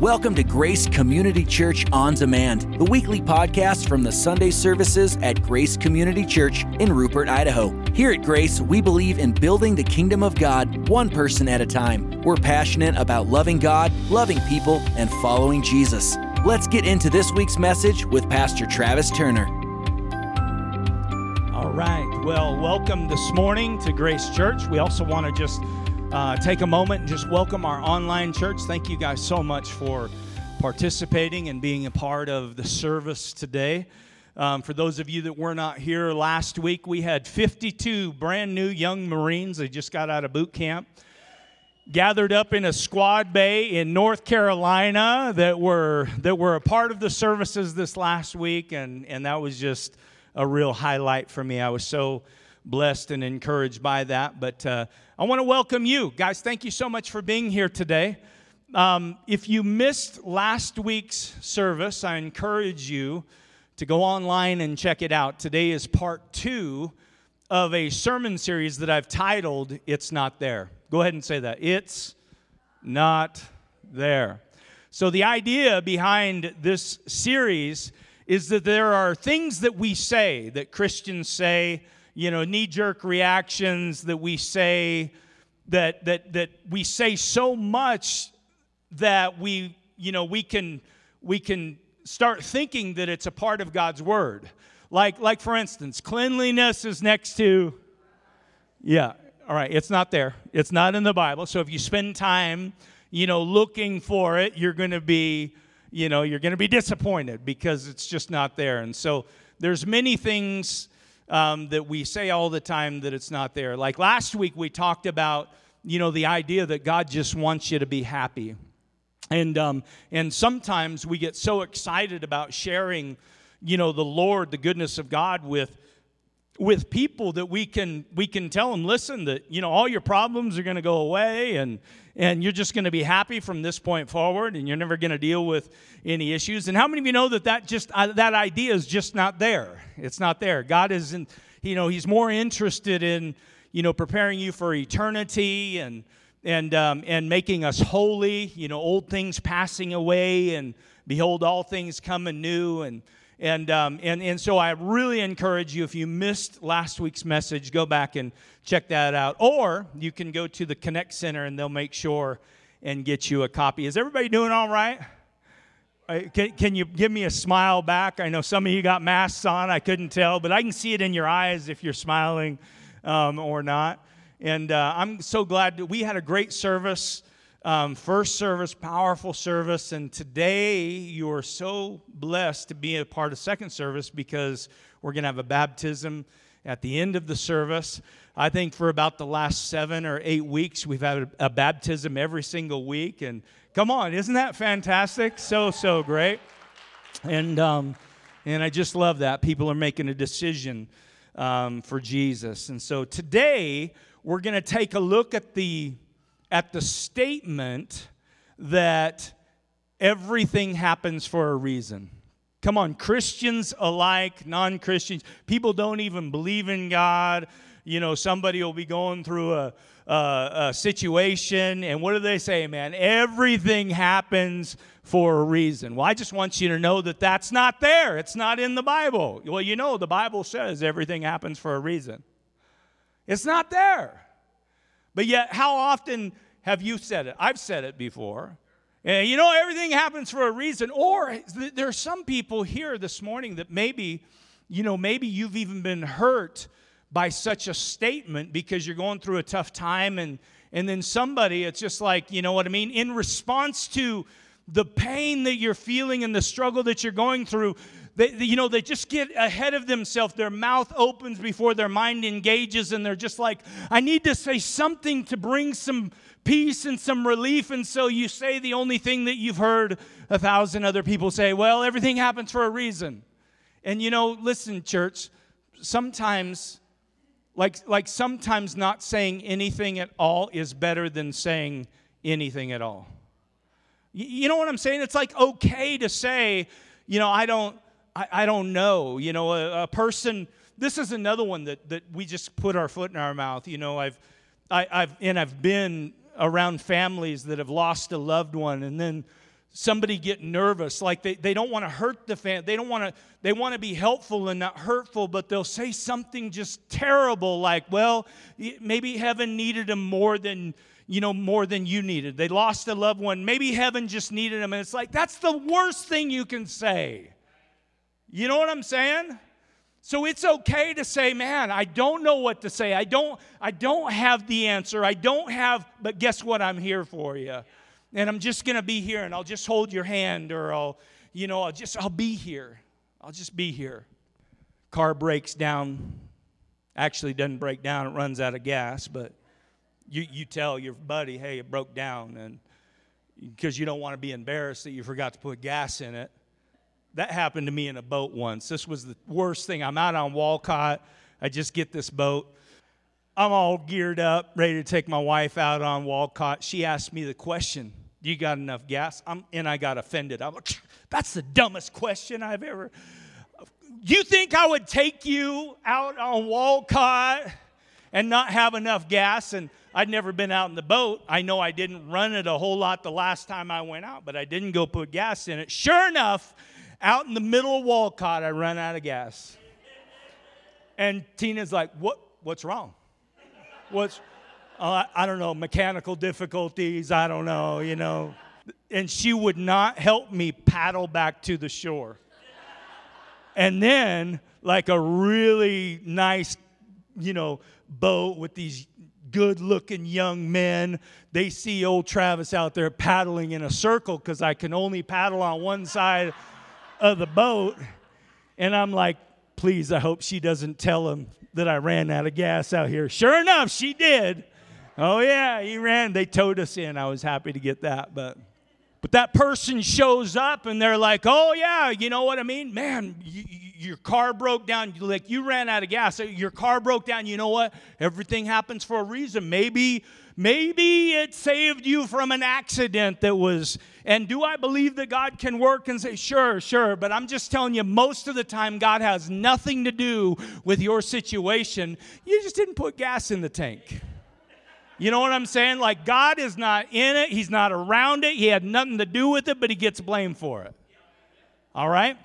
Welcome to Grace Community Church On Demand, the weekly podcast from the Sunday services at Grace Community Church in Rupert, Idaho. Here at Grace, we believe in building the kingdom of God one person at a time. We're passionate about loving God, loving people, and following Jesus. Let's get into this week's message with Pastor Travis Turner. All right. Well, welcome this morning to Grace Church. We also want to just uh, take a moment and just welcome our online church. Thank you guys so much for participating and being a part of the service today. Um, for those of you that were not here last week, we had 52 brand new young Marines. They just got out of boot camp, gathered up in a squad bay in North Carolina that were that were a part of the services this last week, and and that was just a real highlight for me. I was so blessed and encouraged by that. But uh, I want to welcome you. Guys, thank you so much for being here today. Um, if you missed last week's service, I encourage you to go online and check it out. Today is part two of a sermon series that I've titled It's Not There. Go ahead and say that. It's not there. So, the idea behind this series is that there are things that we say, that Christians say, you know, knee jerk reactions that we say, that, that, that we say so much that we, you know, we can, we can start thinking that it's a part of God's word. Like, like for instance, cleanliness is next to, yeah, all right, it's not there. It's not in the Bible. So if you spend time, you know, looking for it, you're going to be, you know, you're going to be disappointed because it's just not there. And so there's many things um, that we say all the time that it's not there. Like last week, we talked about, you know, the idea that God just wants you to be happy. And, um, and sometimes we get so excited about sharing, you know, the Lord, the goodness of God with, with people that we can we can tell them listen that you know all your problems are going to go away and and you're just going to be happy from this point forward and you're never going to deal with any issues. And how many of you know that that just uh, that idea is just not there? It's not there. God isn't you know he's more interested in you know preparing you for eternity and and um, and making us holy you know old things passing away and behold all things come anew and and, um, and, and so I really encourage you, if you missed last week's message, go back and check that out. Or you can go to the Connect Center and they'll make sure and get you a copy. Is everybody doing all right? Uh, can, can you give me a smile back? I know some of you got masks on. I couldn't tell, but I can see it in your eyes if you're smiling um, or not. And uh, I'm so glad we had a great service um, first service, powerful service, and today you are so blessed to be a part of second service because we're going to have a baptism at the end of the service. I think for about the last seven or eight weeks, we've had a, a baptism every single week. And come on, isn't that fantastic? So, so great. And, um, and I just love that. People are making a decision um, for Jesus. And so today, we're going to take a look at the at the statement that everything happens for a reason. Come on, Christians alike, non Christians, people don't even believe in God. You know, somebody will be going through a, a, a, situation, and what do they say, man? Everything happens for a reason. Well, I just want you to know that that's not there. It's not in the Bible. Well, you know, the Bible says everything happens for a reason. It's not there. But yet, how often have you said it? I've said it before. And you know, everything happens for a reason. Or there are some people here this morning that maybe, you know, maybe you've even been hurt by such a statement because you're going through a tough time and and then somebody it's just like you know what i mean in response to the pain that you're feeling and the struggle that you're going through they, you know, they just get ahead of themselves. Their mouth opens before their mind engages, and they're just like, I need to say something to bring some peace and some relief. And so you say the only thing that you've heard a thousand other people say, well, everything happens for a reason. And you know, listen, church, sometimes, like, like sometimes not saying anything at all is better than saying anything at all. You know what I'm saying? It's like okay to say, you know, I don't, I, I don't know. You know, a, a, person, this is another one that, that we just put our foot in our mouth. You know, I've, I, I've, and I've been around families that have lost a loved one, and then somebody get nervous like they, they don't want to hurt the fan they don't want to they want to be helpful and not hurtful but they'll say something just terrible like well maybe heaven needed them more than you know more than you needed they lost a loved one maybe heaven just needed them and it's like that's the worst thing you can say you know what i'm saying so it's okay to say man i don't know what to say i don't i don't have the answer i don't have but guess what i'm here for you and I'm just to be here and I'll just hold your hand or I'll, you know, I'll just, I'll be here. I'll just be here. Car breaks down. Actually, doesn't break down, it runs out of gas, but you, you tell your buddy, hey, it broke down, and because you don't want to be embarrassed that you forgot to put gas in it. That happened to me in a boat once. This was the worst thing. I'm out on Walcott. I just get this boat. I'm all geared up, ready to take my wife out on Walcott. She asked me the question you got enough gas? I'm, and I got offended. I'm like, that's the dumbest question I've ever. Do you think I would take you out on Walcott and not have enough gas? And I'd never been out in the boat. I know I didn't run it a whole lot the last time I went out, but I didn't go put gas in it. Sure enough, out in the middle of Walcott, I ran out of gas. And Tina's like, what, What's wrong? What's uh, I don't know, mechanical difficulties, I don't know, you know. And she would not help me paddle back to the shore. And then, like a really nice, you know, boat with these good looking young men, they see old Travis out there paddling in a circle because I can only paddle on one side of the boat. And I'm like, please, I hope she doesn't tell him that I ran out of gas out here. Sure enough, she did. Oh, yeah, he ran. They towed us in. I was happy to get that. But, but that person shows up and they're like, oh, yeah, you know what I mean? Man, you, your car broke down. Like, you ran out of gas. Your car broke down. You know what? Everything happens for a reason. Maybe, maybe it saved you from an accident that was. And do I believe that God can work and say, sure, sure. But I'm just telling you, most of the time, God has nothing to do with your situation. You just didn't put gas in the tank. You know what I'm saying? Like God is not in it, He's not around it, He had nothing to do with it, but He gets blamed for it. All right?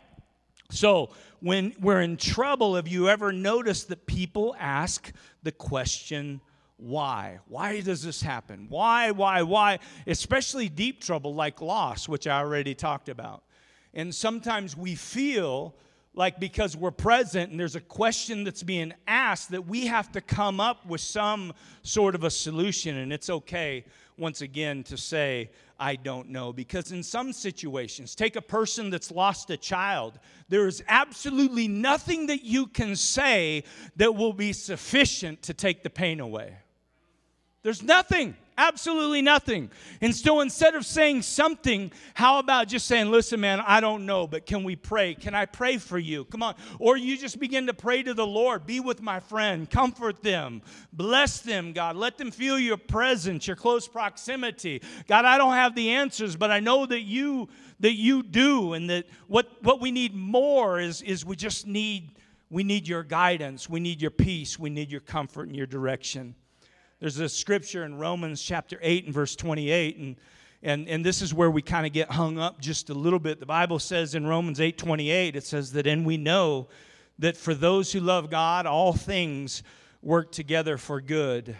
So, when we're in trouble, have you ever noticed that people ask the question, why? Why does this happen? Why, why, why? Especially deep trouble like loss, which I already talked about. And sometimes we feel like because we're present and there's a question that's being asked that we have to come up with some sort of a solution and it's okay once again to say i don't know because in some situations take a person that's lost a child there is absolutely nothing that you can say that will be sufficient to take the pain away there's nothing Absolutely nothing. And so instead of saying something, how about just saying, listen, man, I don't know, but can we pray? Can I pray for you? Come on. Or you just begin to pray to the Lord. Be with my friend. Comfort them. Bless them, God. Let them feel your presence, your close proximity. God, I don't have the answers, but I know that you that you do, and that what, what we need more is, is we just need we need your guidance, we need your peace, we need your comfort and your direction. There's a scripture in Romans chapter 8 and verse 28, and and, and this is where we kind of get hung up just a little bit. The Bible says in Romans 8 28, it says that, and we know that for those who love God, all things work together for good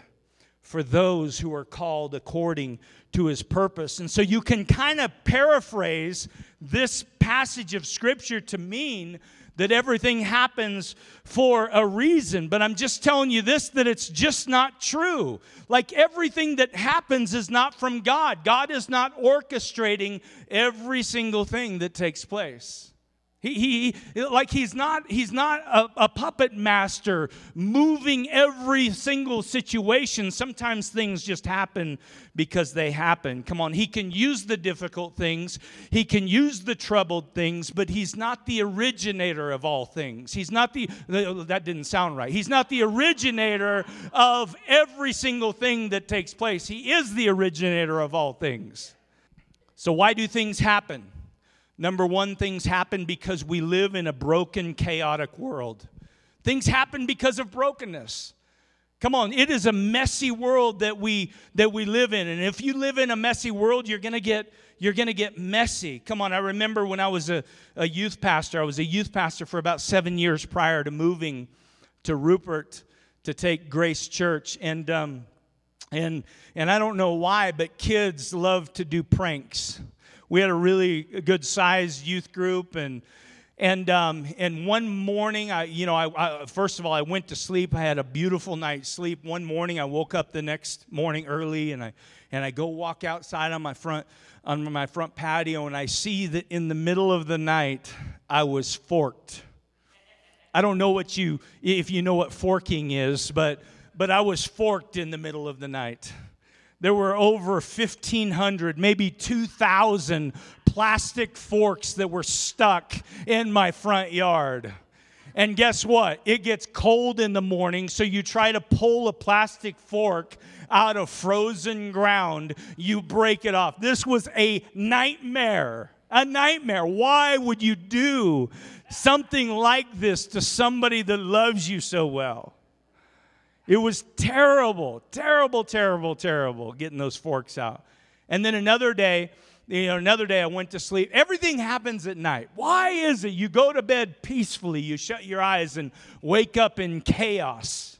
for those who are called according to his purpose. And so you can kind of paraphrase this passage of scripture to mean that everything happens for a reason. But I'm just telling you this that it's just not true. Like everything that happens is not from God, God is not orchestrating every single thing that takes place. He, he like he's not he's not a, a, puppet master moving every single situation. Sometimes things just happen because they happen. Come on, he can use the difficult things, he can use the troubled things, but he's not the originator of all things. He's not the that didn't sound right. He's not the originator of every single thing that takes place. He is the originator of all things. So why do things happen? Number one, things happen because we live in a broken, chaotic world. Things happen because of brokenness. Come on, it is a messy world that we that we live in. And if you live in a messy world, you're gonna get you're gonna get messy. Come on, I remember when I was a, a youth pastor, I was a youth pastor for about seven years prior to moving to Rupert to take Grace Church. And um, and and I don't know why, but kids love to do pranks. We had a really good sized youth group and and um, and one morning, I you know, I, I, first of all, I went to sleep. I had a beautiful night's sleep. One morning, I woke up the next morning early, and I and I go walk outside on my front on my front patio, and I see that in the middle of the night, I was forked. I don't know what you if you know what forking is, but but I was forked in the middle of the night. There were over 1,500, maybe 2,000 plastic forks that were stuck in my front yard. And guess what? It gets cold in the morning, so you try to pull a plastic fork out of frozen ground, you break it off. This was a nightmare. A nightmare. Why would you do something like this to somebody that loves you so well? It was terrible, terrible, terrible, terrible getting those forks out. And then another day, you know, another day I went to sleep. Everything happens at night. Why is it you go to bed peacefully, you shut your eyes and wake up in chaos?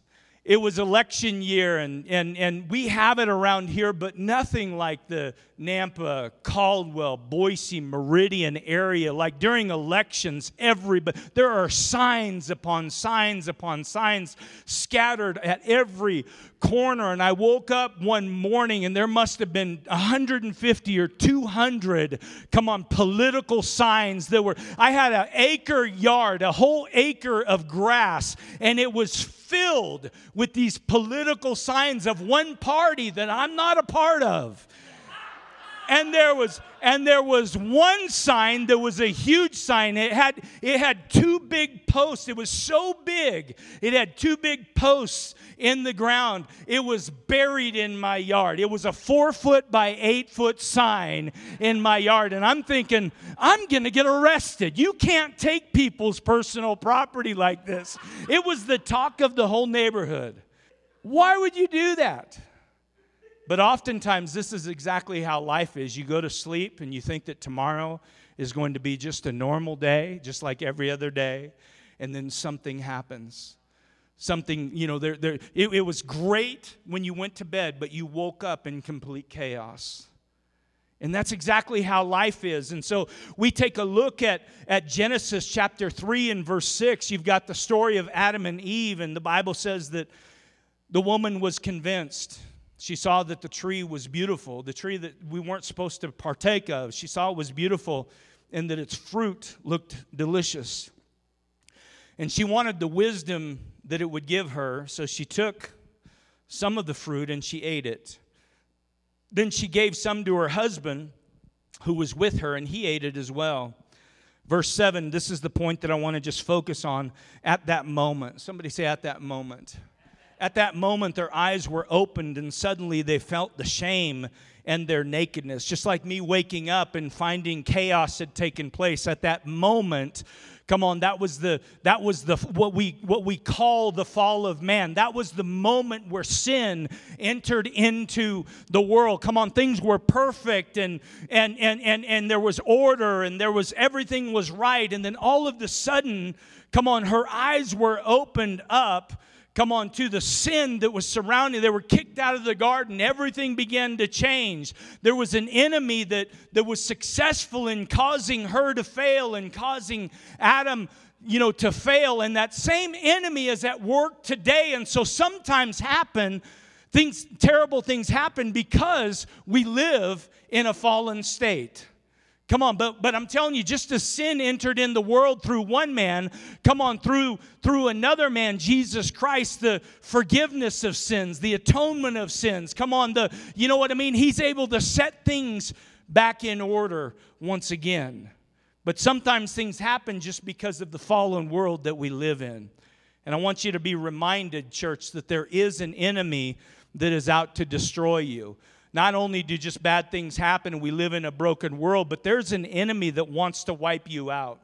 it was election year and, and, and we have it around here but nothing like the nampa caldwell boise meridian area like during elections everybody there are signs upon signs upon signs scattered at every corner and i woke up one morning and there must have been 150 or 200 come on political signs that were i had an acre yard a whole acre of grass and it was filled with these political signs of one party that I'm not a part of. And there was and there was one sign that was a huge sign. It had it had two big posts. It was so big. It had two big posts in the ground. It was buried in my yard. It was a four foot by eight foot sign in my yard. And i'm thinking i'm gonna get arrested. You can't take people's personal property like this. It was the talk of the whole neighborhood. Why would you do that but oftentimes, this is exactly how life is. You go to sleep and you think that tomorrow is going to be just a normal day, just like every other day, and then something happens. Something, you know, there, there, it, it was great when you went to bed, but you woke up in complete chaos. And that's exactly how life is. And so we take a look at, at Genesis chapter 3 and verse 6. You've got the story of Adam and Eve, and the Bible says that the woman was convinced she saw that the tree was beautiful, the tree that we weren't supposed to partake of. She saw it was beautiful and that its fruit looked delicious. And she wanted the wisdom that it would give her, so she took some of the fruit and she ate it. Then she gave some to her husband who was with her, and he ate it as well. Verse 7, this is the point that I want to just focus on at that moment. Somebody say, at that moment. At that moment, their eyes were opened, and suddenly they felt the shame and their nakedness. Just like me waking up and finding chaos had taken place. At that moment, come on that was the that was the what we what we call the fall of man that was the moment where sin entered into the world come on things were perfect and and and and, and there was order and there was everything was right and then all of the sudden come on her eyes were opened up come on, to the sin that was surrounding. They were kicked out of the garden. Everything began to change. There was an enemy that, that was successful in causing her to fail and causing Adam you know to fail and that same enemy is at work today and so sometimes happen things terrible things happen because we live in a fallen state Come on, but but I'm telling you, just as sin entered in the world through one man, come on, through through another man, Jesus Christ, the forgiveness of sins, the atonement of sins. Come on, the you know what I mean? He's able to set things back in order once again. But sometimes things happen just because of the fallen world that we live in. And I want you to be reminded, church, that there is an enemy that is out to destroy you. Not only do just bad things happen and we live in a broken world, but there's an enemy that wants to wipe you out.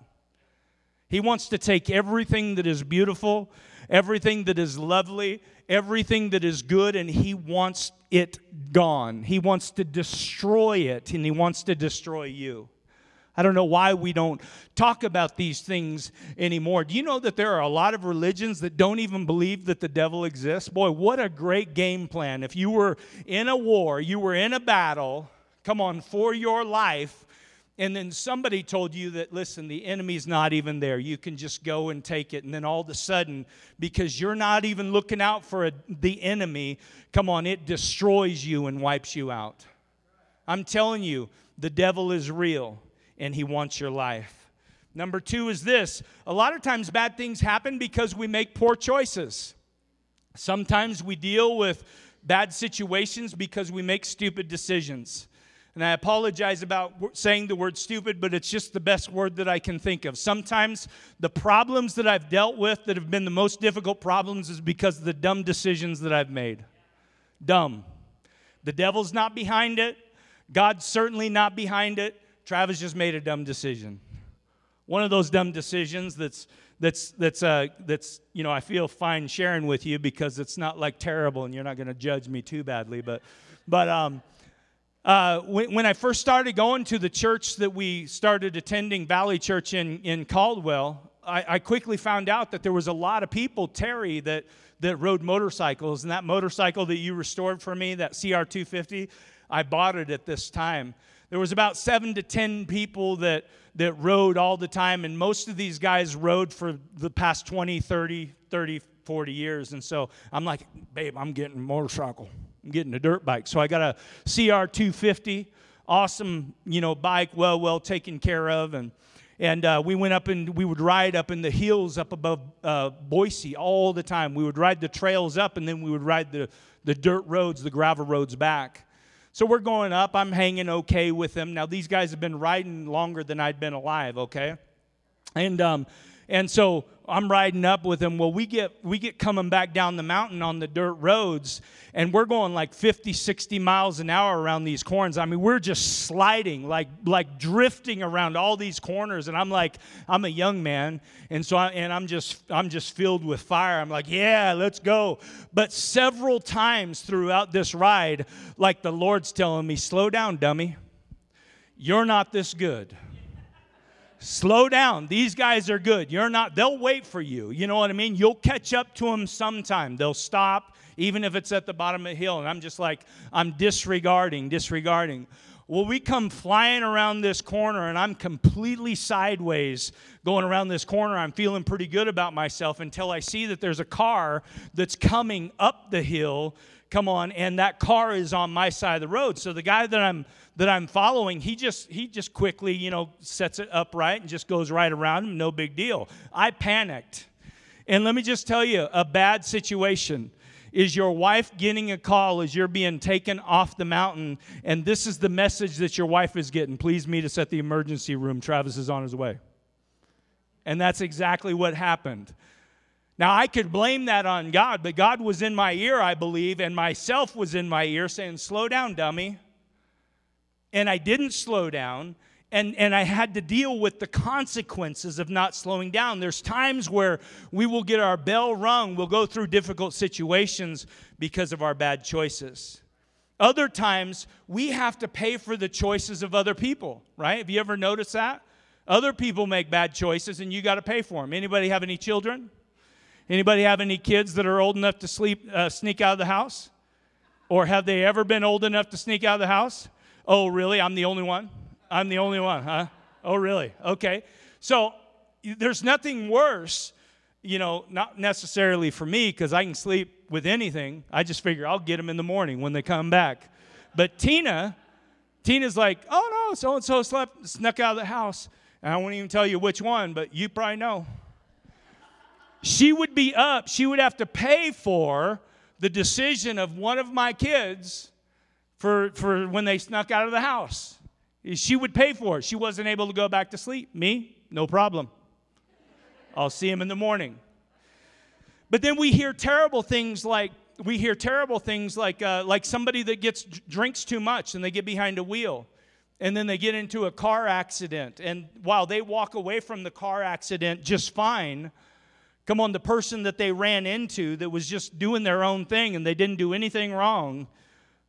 He wants to take everything that is beautiful, everything that is lovely, everything that is good and he wants it gone. He wants to destroy it and he wants to destroy you. I don't know why we don't talk about these things anymore. Do you know that there are a lot of religions that don't even believe that the devil exists? Boy, what a great game plan. If you were in a war, you were in a battle, come on, for your life, and then somebody told you that, listen, the enemy's not even there. You can just go and take it. And then all of a sudden, because you're not even looking out for a, the enemy, come on, it destroys you and wipes you out. I'm telling you, the devil is real and he wants your life. Number two is this a lot of times bad things happen because we make poor choices. Sometimes we deal with bad situations because we make stupid decisions. And I apologize about saying the word stupid, but it's just the best word that I can think of. Sometimes the problems that I've dealt with that have been the most difficult problems is because of the dumb decisions that I've made. Dumb. The devil's not behind it, God's certainly not behind it. Travis just made a dumb decision. One of those dumb decisions that's that's that's uh, that's you know I feel fine sharing with you because it's not like terrible and you're not going to judge me too badly, but but um, uh, when, when I first started going to the church that we started attending, Valley Church in in Caldwell, I, I quickly found out that there was a lot of people, Terry, that that rode motorcycles, and that motorcycle that you restored for me, that CR250, I bought it at this time there was about seven to ten people that that rode all the time and most of these guys rode for the past 20 30 30 40 years. And so i'm like babe i'm getting a motorcycle. I'm getting a dirt bike. So i got a cr250 awesome you know bike well well taken care of. And and uh, we went up and we would ride up in the hills up above uh, boise all the time. We would ride the trails up and then we would ride the, the dirt roads the gravel roads back so we're going up. I'm hanging okay with them. Now, these guys have been riding longer than I'd been alive, okay? And, um, and so I'm riding up with him. Well, we get we get coming back down the mountain on the dirt roads, and we're going like 50, 60 miles an hour around these corners. I mean, we're just sliding, like like drifting around all these corners. And I'm like, I'm a young man, and so I, and I'm just I'm just filled with fire. I'm like, yeah, let's go. But several times throughout this ride, like the Lord's telling me, slow down, dummy. You're not this good slow down. These guys are good. You're not, they'll wait for you. You know what I mean? You'll catch up to them sometime. They'll stop, even if it's at the bottom of the hill. And I'm just like, I'm disregarding, disregarding. Well, we come flying around this corner, and I'm completely sideways going around this corner. I'm feeling pretty good about myself until I see that there's a car that's coming up the hill. Come on, and that car is on my side of the road. So the guy that I'm that I'm following, he just he just quickly, you know, sets it upright and just goes right around him, no big deal. I panicked. And let me just tell you, a bad situation is your wife getting a call as you're being taken off the mountain and this is the message that your wife is getting. Please meet us at the emergency room. Travis is on his way. And that's exactly what happened. Now, I could blame that on God, but God was in my ear, I believe, and myself was in my ear saying, Slow down, dummy and I didn't slow down. And, and I had to deal with the consequences of not slowing down. There's times where we will get our bell rung, we'll go through difficult situations because of our bad choices. Other times, we have to pay for the choices of other people, right? Have you ever noticed that? Other people make bad choices and you got to pay for them. Anybody have any children? Anybody have any kids that are old enough to sleep, uh, sneak out of the house? Or have they ever been old enough to sneak out of the house? Oh, really? I'm the only one? I'm the only one, huh? Oh, really? Okay. So there's nothing worse, you know, not necessarily for me because I can sleep with anything. I just figure I'll get them in the morning when they come back. But Tina, Tina's like, oh no, so and so slept, snuck out of the house. And I won't even tell you which one, but you probably know. She would be up, she would have to pay for the decision of one of my kids for, for when they snuck out of the house. She would pay for it. She wasn't able to go back to sleep. Me, no problem. I'll see him in the morning. But then we hear terrible things like we hear terrible things like uh, like somebody that gets drinks too much and they get behind a wheel and then they get into a car accident and while they walk away from the car accident just fine Come on, the person that they ran into that was just doing their own thing and they didn't do anything wrong,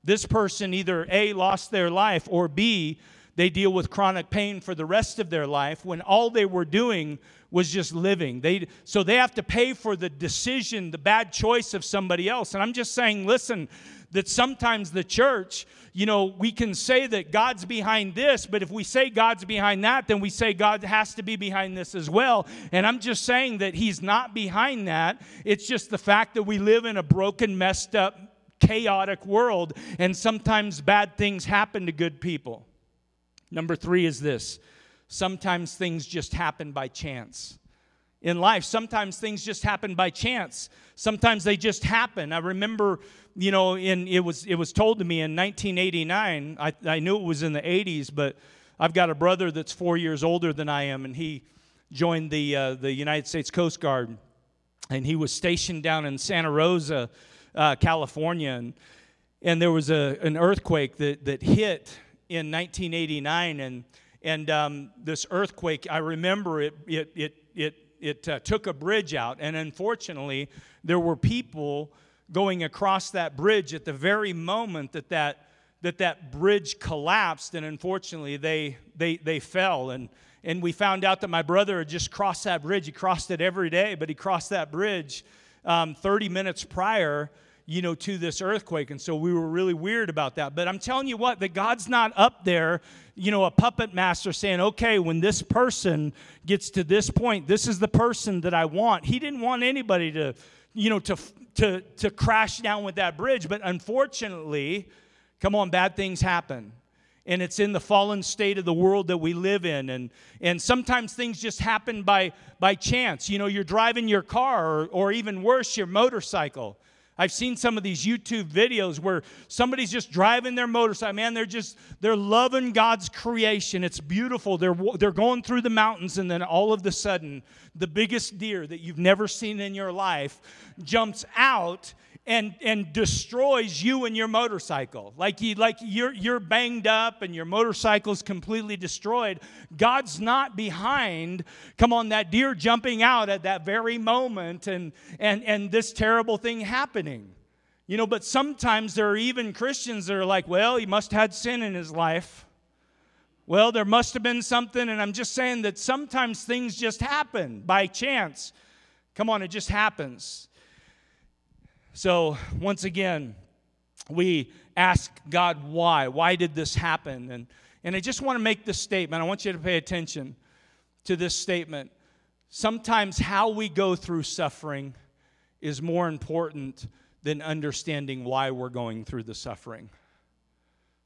this person either A, lost their life, or B, they deal with chronic pain for the rest of their life when all they were doing was just living. They, so they have to pay for the decision, the bad choice of somebody else. And I'm just saying, listen, that sometimes the church, you know, we can say that God's behind this, but if we say God's behind that, then we say God has to be behind this as well. And I'm just saying that He's not behind that. It's just the fact that we live in a broken, messed up, chaotic world, and sometimes bad things happen to good people. Number three is this sometimes things just happen by chance in life. Sometimes things just happen by chance. Sometimes they just happen. I remember, you know, in it was it was told to me in 1989. I, I knew it was in the 80s, but I've got a brother that's four years older than I am, and he joined the uh, the United States Coast Guard, and he was stationed down in Santa Rosa, uh, California, and and there was a an earthquake that that hit in 1989, and and um, this earthquake, I remember it it it it it uh, took a bridge out, and unfortunately, there were people going across that bridge at the very moment that that that that bridge collapsed, and unfortunately, they they they fell and. And we found out that my brother had just crossed that bridge. He crossed it every day, but he crossed that bridge um, 30 minutes prior you know, to this earthquake. And so we were really weird about that. But I'm telling you what, that God's not up there, you know, a puppet master saying, okay, when this person gets to this point, this is the person that I want. He didn't want anybody to, you know, to, to, to crash down with that bridge. But unfortunately, come on, bad things happen and it's in the fallen state of the world that we live in and and sometimes things just happen by by chance you know you're driving your car or, or even worse your motorcycle I've seen some of these YouTube videos where somebody's just driving their motorcycle. Man, they're just, they're loving God's creation. It's beautiful. They're, they're going through the mountains, and then all of a sudden, the biggest deer that you've never seen in your life jumps out and, and destroys you and your motorcycle. Like, you, like you're, you're banged up and your motorcycle's completely destroyed. God's not behind, come on, that deer jumping out at that very moment and, and, and this terrible thing happening. You know, but sometimes there are even Christians that are like, well, he must have had sin in his life. Well, there must have been something, and I'm just saying that sometimes things just happen by chance. Come on, it just happens. So, once again, we ask God why. Why did this happen? And, and I just want to make this statement. I want you to pay attention to this statement. Sometimes how we go through suffering is more important than understanding why we're going through the suffering.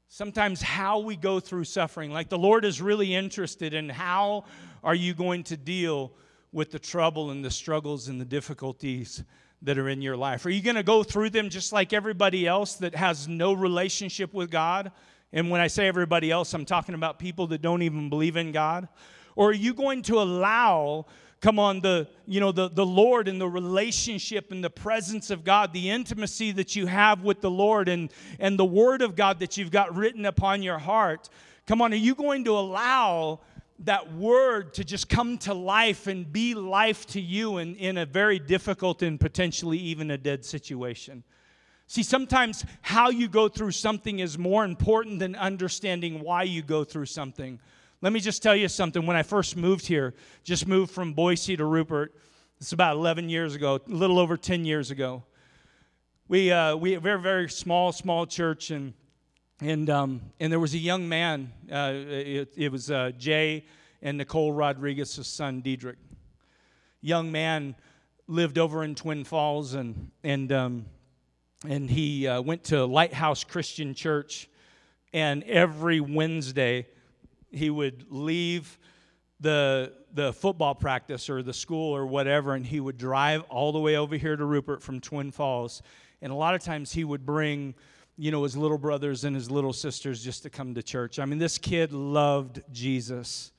Sometimes how we go through suffering, like the Lord is really interested in how are you going to deal with the trouble and the struggles and the difficulties that are in your life? Are you going to go through them just like everybody else that has no relationship with God? And when I say everybody else, I'm talking about people that don't even believe in God. Or are you going to allow come on the you know the, the lord and the relationship and the presence of god the intimacy that you have with the lord and and the word of god that you've got written upon your heart come on are you going to allow that word to just come to life and be life to you in, in a very difficult and potentially even a dead situation. See, sometimes how you go through something is more important than understanding why you go through something. Let me just tell you something. When I first moved here, just moved from Boise to Rupert, it's about 11 years ago, a little over 10 years ago. We, uh, we, a very, very small, small church, and and um, and there was a young man. Uh, it, it, was uh, Jay and Nicole Rodriguez's son, Diedrich. Young man lived over in Twin Falls, and and um, and he uh, went to Lighthouse Christian Church, and every Wednesday he would leave the the football practice or the school or whatever, and he would drive all the way over here to Rupert from Twin Falls, and a lot of times he would bring you know, his little brothers and his little sisters just to come to church. I mean, this kid loved Jesus.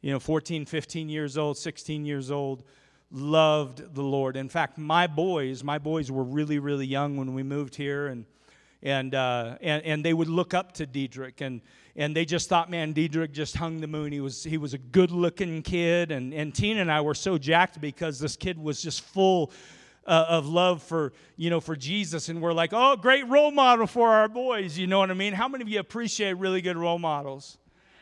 You know, 14, 15 years old, 16 years old, loved the Lord. In fact, my boys, my boys were really, really young when we moved here. And, and, uh, and, and they would look up to Diedrich. And, and they just thought, man, Diedrich just hung the moon. He was, he was a good looking kid. And, and Tina and I were so jacked because this kid was just full uh, of love for, you know, for Jesus. And we're like, oh, great role model for our boys. You know what I mean? How many of you appreciate really good role models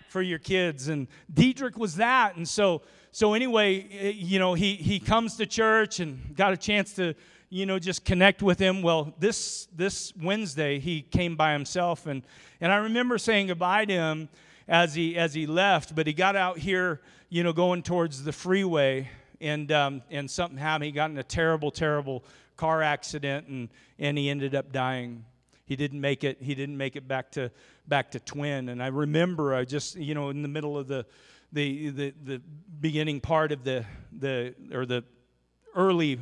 for your kids? And Diedrich was that. And so, so anyway, eh, you know, he, he comes to church and got a chance to, you know, just connect with him. Well, this this Wednesday he came by himself, and and I remember saying goodbye to him as he as he left. But he got out here, you know, going towards the freeway, and um, and something happened. He got in a terrible, terrible car accident, and and he ended up dying. He didn't make it. He didn't make it back to back to Twin. And I remember, I just you know, in the middle of the the the, the beginning part of the the or the early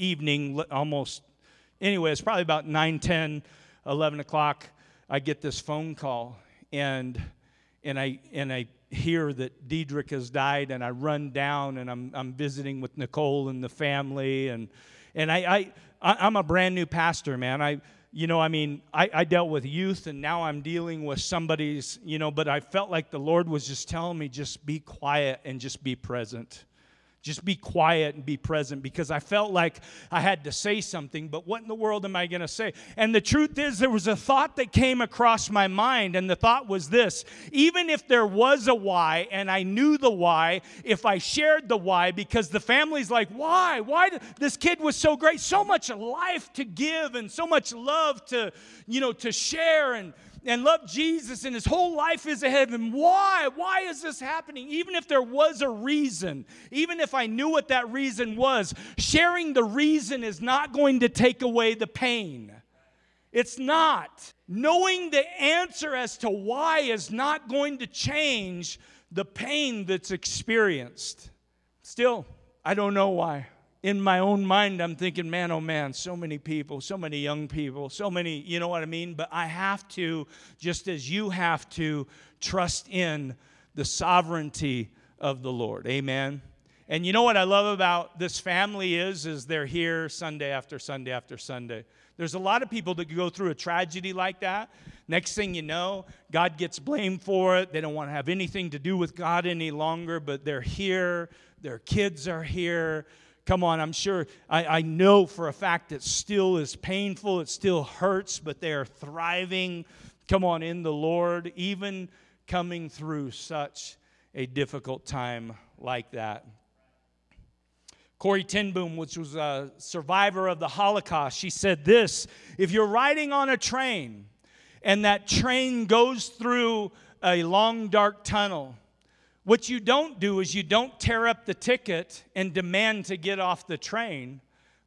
evening, almost, anyway, it's probably about 9, 10, 11 o'clock. I get this phone call, and, and, I, and I hear that Diedrich has died, and I run down, and I'm, I'm visiting with Nicole and the family. And, and I, I, I'm a brand new pastor, man. I, you know, I mean, I, I, dealt with youth and now I'm dealing with somebody's, you know, but I felt like the Lord was just telling me, just be quiet and just be present. Just be quiet and be present because I felt like I had to say something, but what in the world am I going to say? And the truth is, there was a thought that came across my mind, and the thought was this even if there was a why and I knew the why, if I shared the why, because the family's like, why? Why? This kid was so great, so much life to give and so much love to, you know, to share and and love Jesus and his whole life is ahead of him. Why? Why is this happening? Even if there was a reason, even if I knew what that reason was, sharing the reason is not going to take away the pain. It's not. Knowing the answer as to why is not going to change the pain that's experienced. Still, I don't know why in my own mind, I'm thinking, man, oh man, so many people, so many young people, so many, you know what I mean? But I have to, just as you have to, trust in the sovereignty of the Lord. Amen. And you know what I love about this family is, is they're here Sunday after Sunday after Sunday. There's a lot of people that go through a tragedy like that. Next thing you know, God gets blamed for it. They don't want to have anything to do with God any longer, but they're here. Their kids are here Come on, I'm sure, I, I know for a fact it still is painful, it still hurts, but they are thriving, come on, in the Lord, even coming through such a difficult time like that. Corrie ten Boom, which was a survivor of the Holocaust, she said this If you're riding on a train and that train goes through a long, dark tunnel, what you don't do is you don't tear up the ticket and demand to get off the train.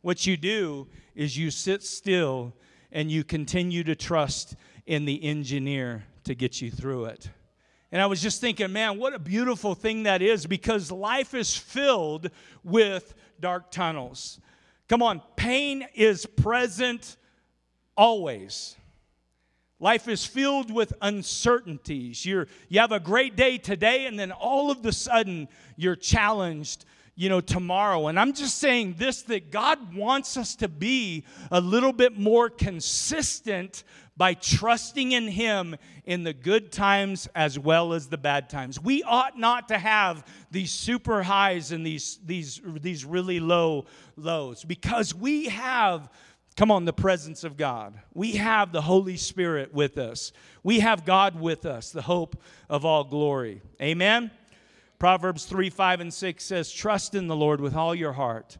What you do is you sit still and you continue to trust in the engineer to get you through it. And I was just thinking, man, what a beautiful thing that is because life is filled with dark tunnels. Come on, pain is present always. Life is filled with uncertainties. You're, you have a great day today, and then all of the sudden you're challenged, you know, tomorrow. And I'm just saying this that God wants us to be a little bit more consistent by trusting in Him in the good times as well as the bad times. We ought not to have these super highs and these, these, these really low lows because we have Come on, the presence of God. We have the Holy Spirit with us. We have God with us, the hope of all glory. Amen. Proverbs 3 5 and 6 says, Trust in the Lord with all your heart.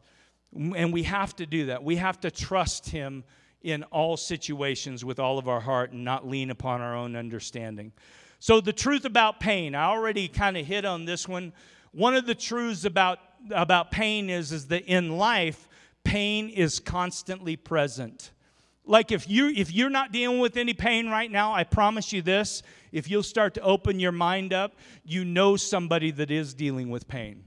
And we have to do that. We have to trust Him in all situations with all of our heart and not lean upon our own understanding. So, the truth about pain, I already kind of hit on this one. One of the truths about, about pain is, is that in life, pain is constantly present. Like if you if you're not dealing with any pain right now, I promise you this, if you'll start to open your mind up, you know somebody that is dealing with pain.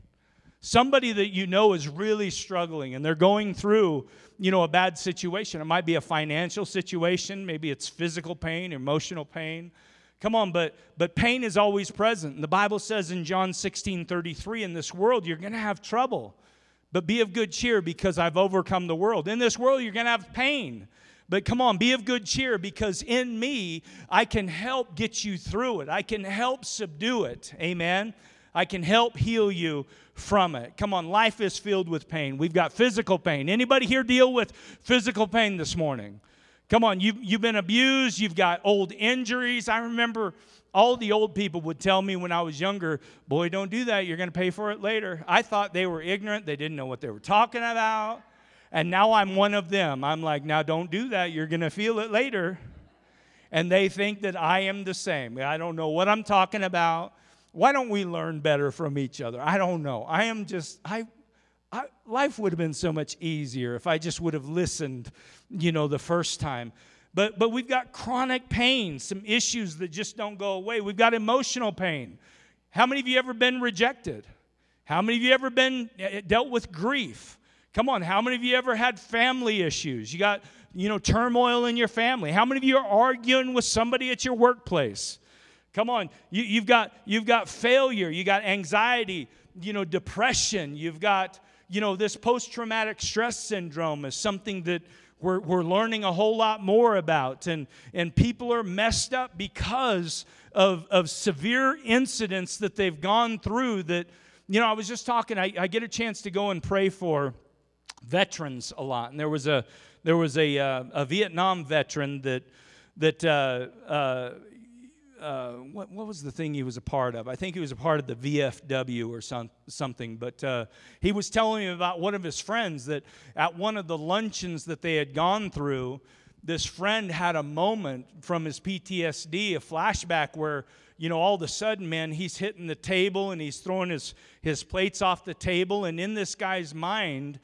Somebody that you know is really struggling and they're going through, you know, a bad situation. It might be a financial situation, maybe it's physical pain, emotional pain. Come on, but but pain is always present. And the Bible says in John 16, 33, in this world, you're gonna have trouble. But be of good cheer because I've overcome the world. In this world, you're going to have pain. But come on, be of good cheer because in me, I can help get you through it. I can help subdue it. Amen. I can help heal you from it. Come on, life is filled with pain. We've got physical pain. Anybody here deal with physical pain this morning? Come on, you, you've been abused, you've got old injuries. I remember all the old people would tell me when I was younger, boy, don't do that. You're going to pay for it later. I thought they were ignorant, they didn't know what they were talking about. And now I'm one of them. I'm like, now don't do that. You're going to feel it later. And they think that I am the same. I don't know what I'm talking about. Why don't we learn better from each other? I don't know. I am just, I, I, life would have been so much easier if I just would have listened, you know, the first time. But, but we've got chronic pain, some issues that just don't go away. We've got emotional pain. How many of you ever been rejected? How many of you ever been eh, dealt with grief? Come on, how many of you ever had family issues? You got, you know, turmoil in your family. How many of you are arguing with somebody at your workplace? Come on, you, you've got you've got failure, you got anxiety, you know, depression, you've got, you know, this post-traumatic stress syndrome is something that we're, we're learning a whole lot more about. And, and people are messed up because of, of severe incidents that they've gone through that, you know, I was just talking, I, I get a chance to go and pray for veterans a lot. And there was a, there was a, uh, a Vietnam veteran that, that uh, uh, uh, what, what, was the thing he was a part of? I think he was a part of the VFW or some, something. But uh, he was telling me about one of his friends that at one of the luncheons that they had gone through, this friend had a moment from his PTSD, a flashback where, you know, all of a sudden, man, he's hitting the table and he's throwing his, his plates off the table. And in this guy's mind,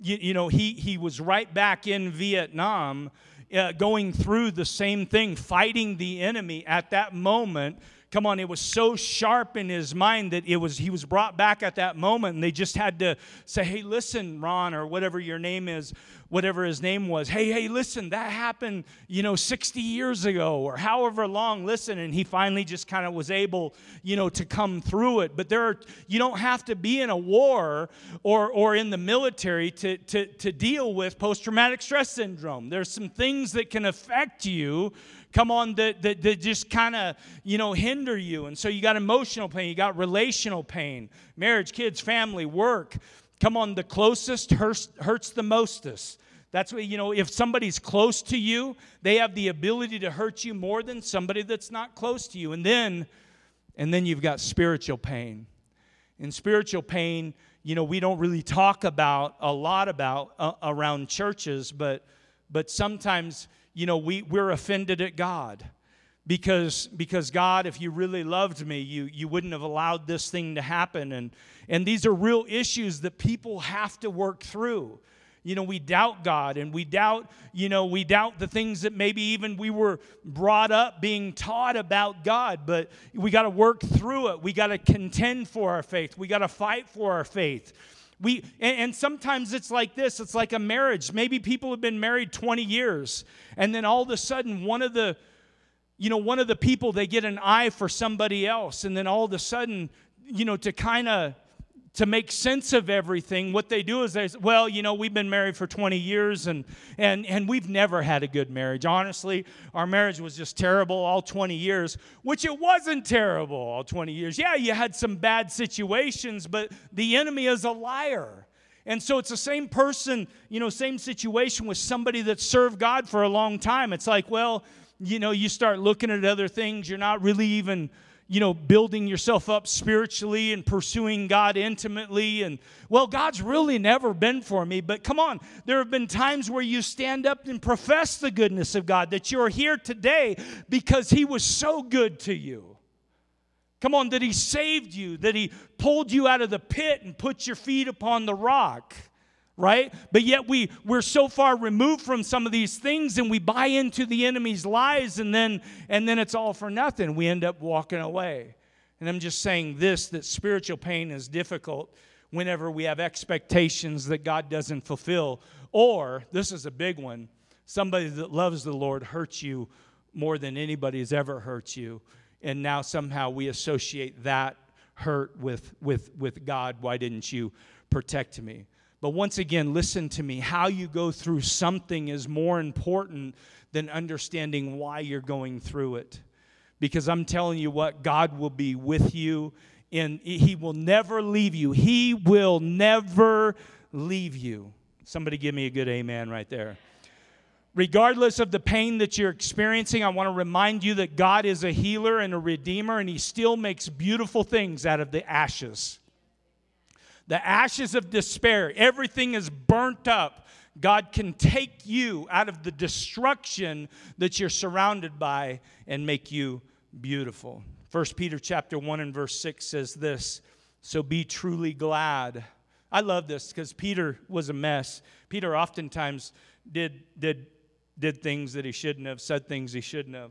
you, you know, he, he was right back in Vietnam uh, going through the same thing, fighting the enemy at that moment. Come on, it was so sharp in his mind that it was he was brought back at that moment, and they just had to say, "Hey, listen, Ron, or whatever your name is whatever his name was, hey, hey, listen, that happened, you know, 60 years ago or however long, listen. And he finally just kind of was able, you know, to come through it. But there are, you don't have to be in a war or, or in the military to, to, to deal with post traumatic stress syndrome. There's some things that can affect you come on that, that, that just kind of you know hinder you and so you got emotional pain you got relational pain marriage kids family work Come on, the closest hurts, hurts the mostest. That's what, you know, if somebody's close to you, they have the ability to hurt you more than somebody that's not close to you. And then, and then you've got spiritual pain. In spiritual pain, you know, we don't really talk about a lot about uh, around churches, but but sometimes, you know, we, we're offended at God because because God, if you really loved me, you you wouldn't have allowed this thing to happen. And and these are real issues that people have to work through. You know, we doubt God and we doubt, you know, we doubt the things that maybe even we were brought up being taught about God, but we got to work through it. We got to contend for our faith. We got to fight for our faith. We, and, sometimes it's like this it's like a marriage. Maybe people have been married 20 years, and then all of a sudden, one of the you know, one of the people, they get an eye for somebody else, and then all of a sudden, you know, to kind of to make sense of everything, what they do is they say, well, you know, we've been married for 20 years and, and, and we've never had a good marriage. Honestly, our marriage was just terrible all 20 years, which it wasn't terrible all 20 years. Yeah, you had some bad situations, but the enemy is a liar. And so it's the same person, you know, same situation with somebody that served God for a long time. It's like, well, you know, you start looking at other things, you're not really even, you know, building yourself up spiritually and pursuing God intimately. And, well, God's really never been for me. But come on, there have been times where you stand up and profess the goodness of God, that you're here today because He was so good to you. Come on, that He saved you, that He pulled you out of the pit and put your feet upon the rock right? But yet we we're so far removed from some of these things and we buy into the enemy's lies and then and then it's all for nothing. We end up walking away. And i'm just saying this that spiritual pain is difficult whenever we have expectations that god doesn't fulfill. Or this is a big one somebody that loves the lord hurts you more than anybody has ever hurt you. And now somehow we associate that hurt with with with god. Why didn't you protect me But once again, listen to me. How you go through something is more important than understanding why you're going through it. Because I'm telling you what, God will be with you and He will never leave you. He will never leave you. Somebody give me a good amen right there. Regardless of the pain that you're experiencing, I want to remind you that God is a healer and a redeemer, and He still makes beautiful things out of the ashes. The ashes of despair, everything is burnt up. God can take you out of the destruction that you're surrounded by and make you beautiful. 1 Peter chapter 1 and verse 6 says this, so be truly glad. I love this because Peter was a mess. Peter oftentimes did, did, did things that he shouldn't have, said things he shouldn't have.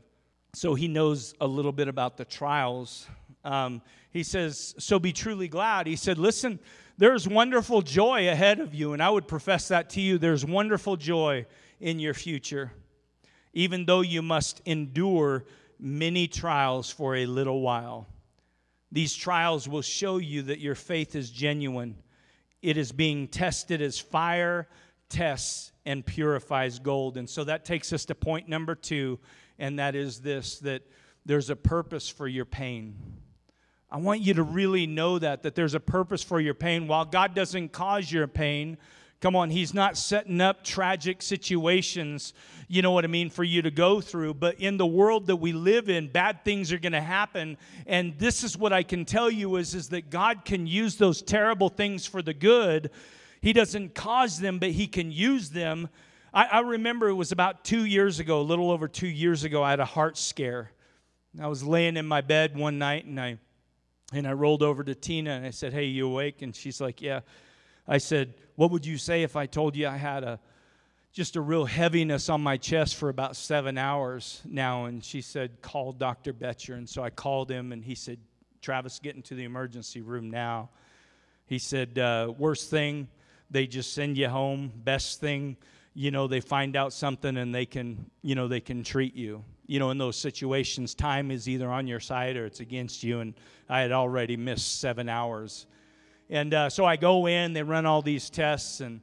So he knows a little bit about the trials. Um, he says, So be truly glad. He said, Listen, there's wonderful joy ahead of you, and I would profess that to you. There's wonderful joy in your future, even though you must endure many trials for a little while. These trials will show you that your faith is genuine. It is being tested as fire tests and purifies gold. And so that takes us to point number two, and that is this that there's a purpose for your pain. I want you to really know that, that there's a purpose for your pain. While God doesn't cause your pain, come on, He's not setting up tragic situations, you know what I mean, for you to go through. But in the world that we live in, bad things are going to happen. And this is what I can tell you is, is that God can use those terrible things for the good. He doesn't cause them, but He can use them. I, I remember it was about two years ago, a little over two years ago, I had a heart scare. I was laying in my bed one night and I and I rolled over to Tina and I said, Hey, you awake? And she's like, Yeah. I said, What would you say if I told you I had a just a real heaviness on my chest for about seven hours now? And she said, Call Dr. Betcher. And so I called him and he said, Travis, get into the emergency room now. He said, uh, Worst thing, they just send you home. Best thing, you know, they find out something and they can, you know, they can treat you you know, in those situations, time is either on your side or it's against you. And I had already missed seven hours. And uh, so I go in, they run all these tests, and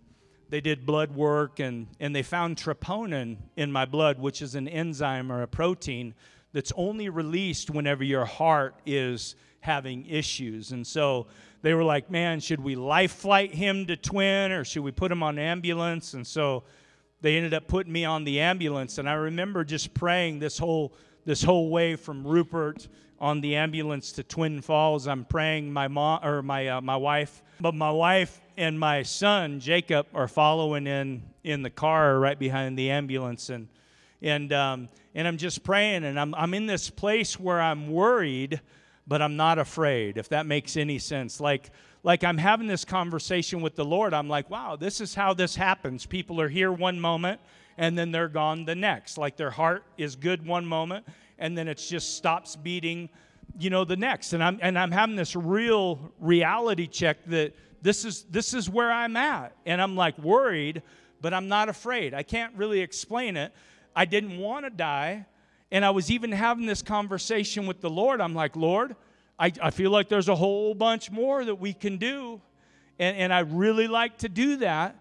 they did blood work, and, and they found troponin in my blood, which is an enzyme or a protein that's only released whenever your heart is having issues. And so they were like, man, should we life flight him to Twin or should we put him on ambulance? And so they ended up putting me on the ambulance and i remember just praying this whole this whole way from rupert on the ambulance to twin falls. I'm praying my mom or my uh, my wife but my wife and my son jacob are following in in the car right behind the ambulance and and um, and i'm just praying and i'm i'm in this place where i'm worried but i'm not afraid if that makes any sense. Like like I'm having this conversation with the Lord. I'm like, wow, this is how this happens. People are here one moment and then they're gone the next. Like their heart is good one moment and then it just stops beating, you know, the next. And I'm and I'm having this real reality check that this is this is where I'm at. And I'm like worried, but I'm not afraid. I can't really explain it. I didn't want to die. And I was even having this conversation with the Lord. I'm like, Lord, I, I feel like there's a whole bunch more that we can do. And, and I really like to do that.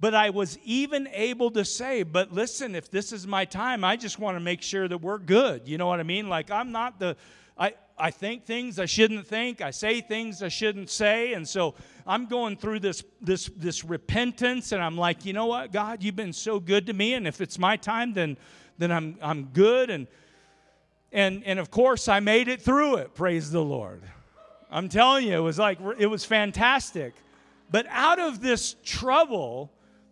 But I was even able to say, but listen, if this is my time, I just want to make sure that we're good. You know what I mean? Like, I'm not the, I, I think things I shouldn't think. I say things I shouldn't say. And so I'm going through this, this, this repentance, and I'm like, you know what, God, you've been so good to me. And if it's my time, then, then I'm, I'm good. And, and, and of course, I made it through it. Praise the Lord. I'm telling you, it was like, it was fantastic. But out of this trouble,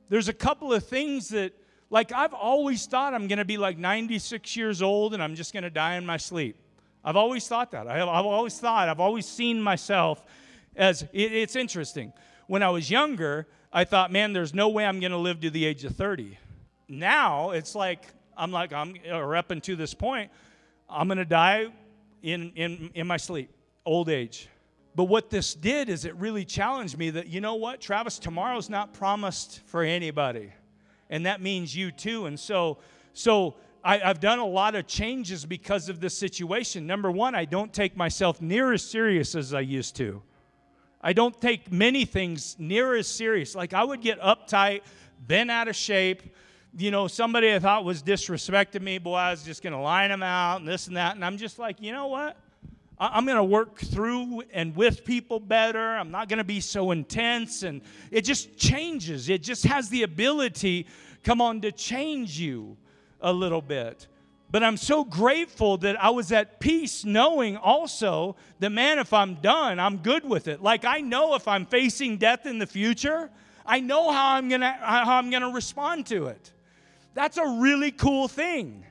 there's a couple of things that, like, I've always thought I'm going to be like 96 years old and I'm just going to die in my sleep. I've always thought that. I have, I've always thought, I've always seen myself as, it, it's interesting. When I was younger, I thought, man, there's no way I'm going to live to the age of 30. Now, it's like, I'm like, I'm, or up until this point, I'm going to die in, in, in my sleep, old age. But what this did is it really challenged me that, you know what, Travis, tomorrow's not promised for anybody. And that means you too. And so, so I, have done a lot of changes because of this situation. Number one, I don't take myself near as serious as I used to. I don't take many things near as serious. Like I would get uptight, bent out of shape. You know, somebody I thought was disrespecting me, boy, I was just going to line them out and this and that. And I'm just like, you know what? I'm going to work through and with people better. I'm not going to be so intense. And it just changes. It just has the ability, come on, to change you a little bit. But I'm so grateful that I was at peace knowing also that, man, if I'm done, I'm good with it. Like I know if I'm facing death in the future, I know how I'm gonna how I'm gonna respond to it. That's a really cool thing.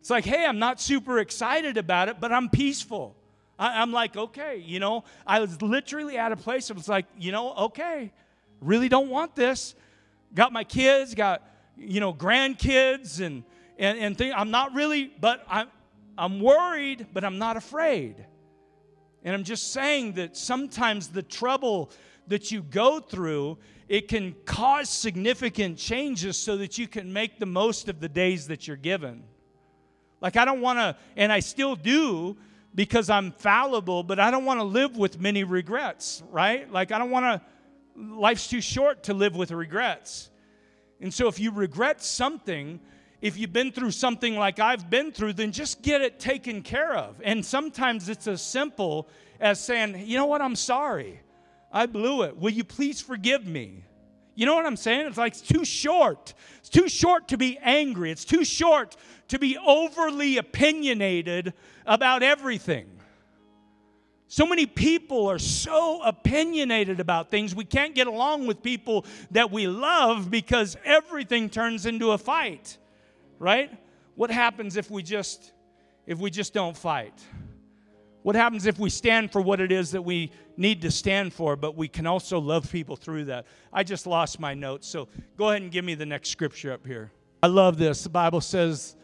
It's like, hey, I'm not super excited about it, but I'm peaceful. I, am like, okay, you know, I was literally at a place. I was like, you know, okay, really don't want this. Got my kids, got you know grandkids, and and, and think, I'm not really, but I'm, I'm worried, but I'm not afraid. And I'm just saying that sometimes the trouble that you go through, it can cause significant changes so that you can make the most of the days that you're given. Like, I don't want to, and I still do because I'm fallible, but I don't want to live with many regrets, right? Like, I don't want to, life's too short to live with regrets. And so, if you regret something, if you've been through something like I've been through, then just get it taken care of. And sometimes it's as simple as saying, you know what, I'm sorry. I blew it. Will you please forgive me? You know what I'm saying? It's like it's too short. It's too short to be angry. It's too short to be overly opinionated about everything. So many people are so opinionated about things. We can't get along with people that we love because everything turns into a fight right? What happens if we just if we just don't fight? What happens if we stand for what it is that we need to stand for, but we can also love people through that? I just lost my notes, so go ahead and give me the next scripture up here. I love this. The Bible says,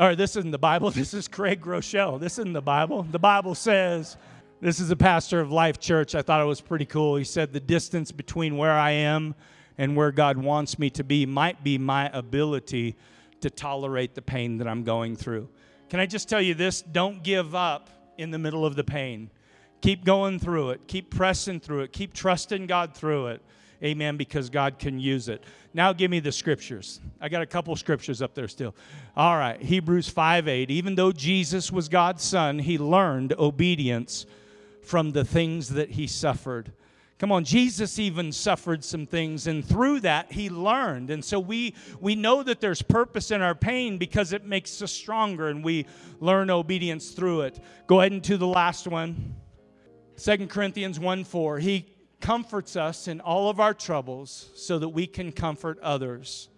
or this isn't the Bible, this is Craig Groeschel. This isn't the Bible. The Bible says, this is a pastor of Life Church. I thought it was pretty cool. He said, The distance between where I am and where God wants me to be might be my ability to tolerate the pain that I'm going through. Can I just tell you this? Don't give up in the middle of the pain. Keep going through it. Keep pressing through it. Keep trusting God through it. Amen, because God can use it. Now give me the scriptures. I got a couple scriptures up there still. All right, Hebrews 5 8. Even though Jesus was God's son, he learned obedience from the things that he suffered. Come on, Jesus even suffered some things, and through that, he learned. And so we, we know that there's purpose in our pain because it makes us stronger, and we learn obedience through it. Go ahead and the last one. 2 Corinthians 1 4. He comforts us in all of our troubles so that we can comfort others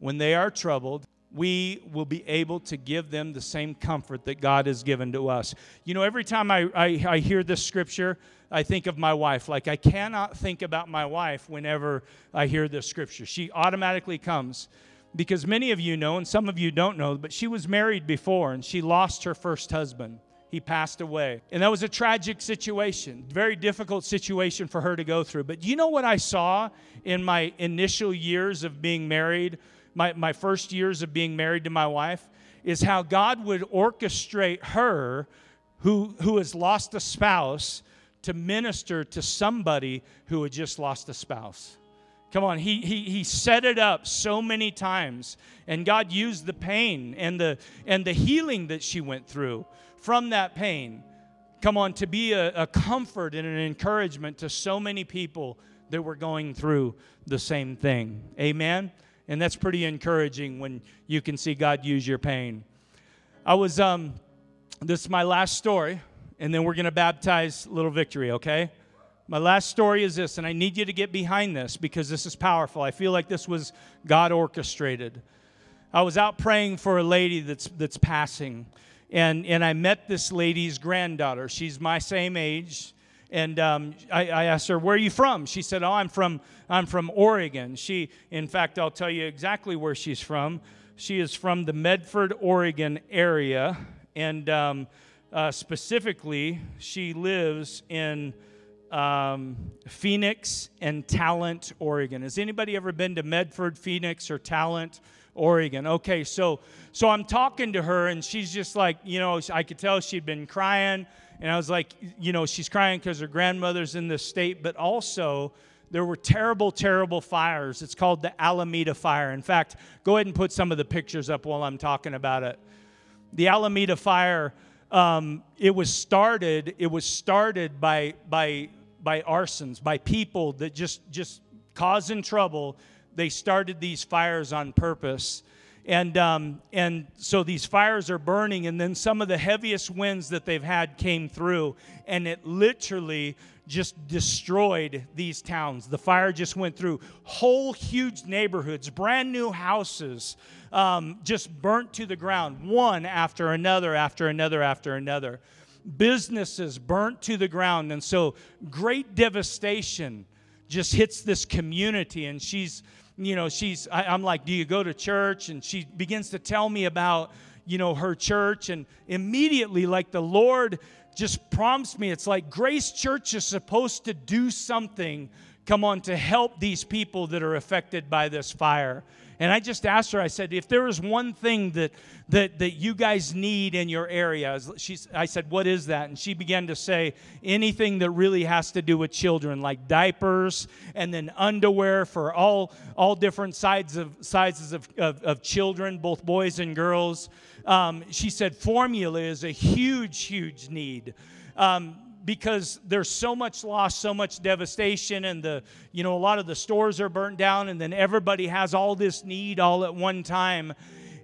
when they are troubled we will be able to give them the same comfort that God has given to us. You know, every time I, I, I, hear this scripture, I think of my wife. Like, I cannot think about my wife whenever I hear this scripture. She automatically comes because many of you know, and some of you don't know, but she was married before and she lost her first husband. He passed away. And that was a tragic situation, very difficult situation for her to go through. But you know what I saw in my initial years of being married? My, my first years of being married to my wife is how God would orchestrate her who, who has lost a spouse to minister to somebody who had just lost a spouse. Come on, he, he, he set it up so many times, and God used the pain and the, and the healing that she went through from that pain. Come on, to be a, a comfort and an encouragement to so many people that were going through the same thing. Amen. And that's pretty encouraging when you can see God use your pain. I was, um, this is my last story, and then we're going to baptize Little Victory, okay? My last story is this, and I need you to get behind this because this is powerful. I feel like this was God orchestrated. I was out praying for a lady that's, that's passing, and, and I met this lady's granddaughter. She's my same age. And um, I, I, asked her, "Where are you from?" She said, "Oh, I'm from I'm from Oregon." She, in fact, I'll tell you exactly where she's from. She is from the Medford, Oregon area, and um, uh, specifically, she lives in um, Phoenix and Talent, Oregon. Has anybody ever been to Medford, Phoenix, or Talent? Oregon. Okay, so so I'm talking to her and she's just like, you know, I could tell she'd been crying And I was like, you know, she's crying because her grandmother's in this state, but also there were terrible, terrible fires. It's called the Alameda Fire. In fact, go ahead and put some of the pictures up while I'm talking about it. The Alameda Fire, um, it was started. It was started by by by arsons, by people that just just causing trouble. They started these fires on purpose. And, um, and so these fires are burning, and then some of the heaviest winds that they've had came through, and it literally just destroyed these towns. The fire just went through whole huge neighborhoods, brand new houses, um, just burnt to the ground, one after another, after another, after another. Businesses burnt to the ground. And so great devastation just hits this community. And she's, you know, she's, I, I'm like, do you go to church? And she begins to tell me about, you know, her church. And immediately, like the Lord just prompts me, it's like Grace Church is supposed to do something, come on, to help these people that are affected by this fire. And I just asked her, I said, if there is one thing that, that, that you guys need in your area, she's, I said, what is that? And she began to say, anything that really has to do with children, like diapers and then underwear for all, all different sizes of, sizes of, of, of children, both boys and girls. Um, she said, formula is a huge, huge need. Um, because there's so much loss, so much devastation, and the you know a lot of the stores are burnt down, and then everybody has all this need all at one time.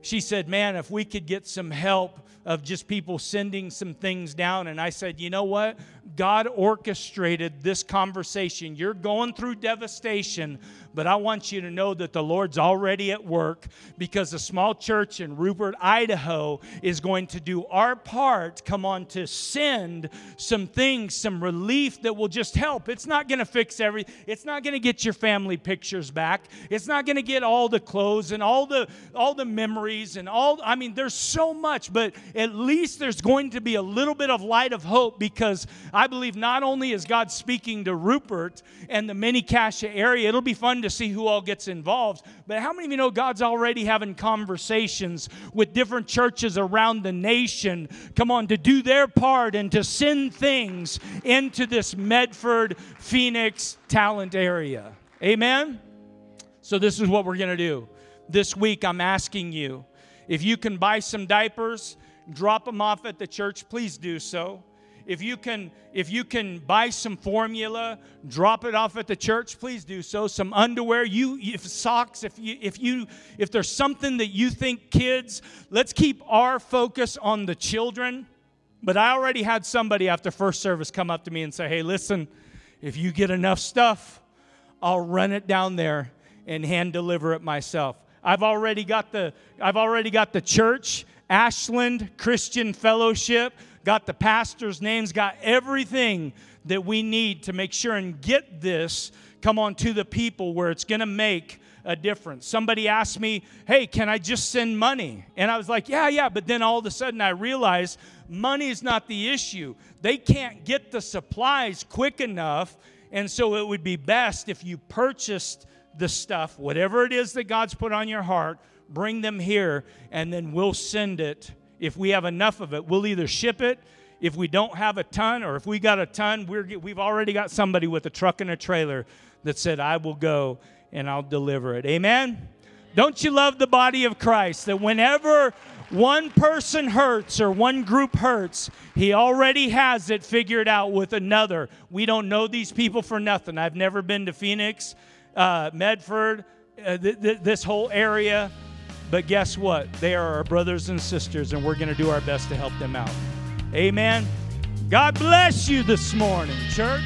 She said, "Man, if we could get some help." Of just people sending some things down. And I said, you know what? God orchestrated this conversation. You're going through devastation, but I want you to know that the Lord's already at work because a small church in Rupert, Idaho is going to do our part, come on, to send some things, some relief that will just help. It's not going to fix everything, it's not going to get your family pictures back, it's not going to get all the clothes and all the all the memories and all I mean there's so much, but at least there's going to be a little bit of light of hope because I believe not only is God speaking to Rupert and the Mini Cassia area, it'll be fun to see who all gets involved. But how many of you know God's already having conversations with different churches around the nation? Come on, to do their part and to send things into this Medford, Phoenix talent area. Amen? So, this is what we're going to do. This week, I'm asking you if you can buy some diapers, drop them off at the church, please do so if you can if you can buy some formula drop it off at the church please do so. Some underwear you if socks if you if you if there's something that you think kids let's keep our focus on the children. But i already had somebody after first service come up to me and say hey listen if you get enough stuff i'll run it down there and hand deliver it myself. I've already got the i've already got the church ashland christian fellowship got the pastor's names, got everything that we need to make sure and get this come on to the people where it's going to make a difference. Somebody asked me, Hey, can I just send money? And I was like, Yeah, yeah. But then all of a sudden I realized money is not the issue. They can't get the supplies quick enough. And so it would be best if you purchased the stuff, whatever it is that God's put on your heart, bring them here, and then we'll send it if we have enough of it, we'll either ship it. If we don't have a ton, or if we got a ton, we're, we've already got somebody with a truck and a trailer that said, I will go and I'll deliver it. Amen? Don't you love the body of Christ that whenever one person hurts or one group hurts, he already has it figured out with another. We don't know these people for nothing. I've never been to Phoenix, uh, Medford, uh, th- th- this whole area. But guess what? They are our brothers and sisters, and we're going to do our best to help them out. Amen. God bless you this morning, church.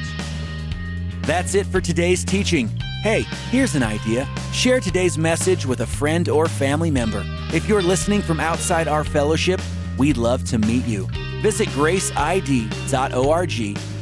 That's it for today's teaching. Hey, here's an idea. Share today's message with a friend or family member. If you're listening from outside our fellowship, we'd love to meet you. Visit graceid.org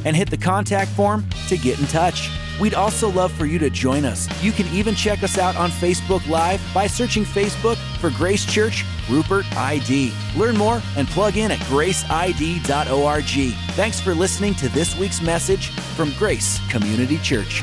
and hit the contact form to get in touch. We'd also love for you to join us. You can even check us out on Facebook Live by searching Facebook for Grace Church Rupert ID. Learn more and plug in at graceid.org. Thanks for listening to this week's message from Grace Community Church.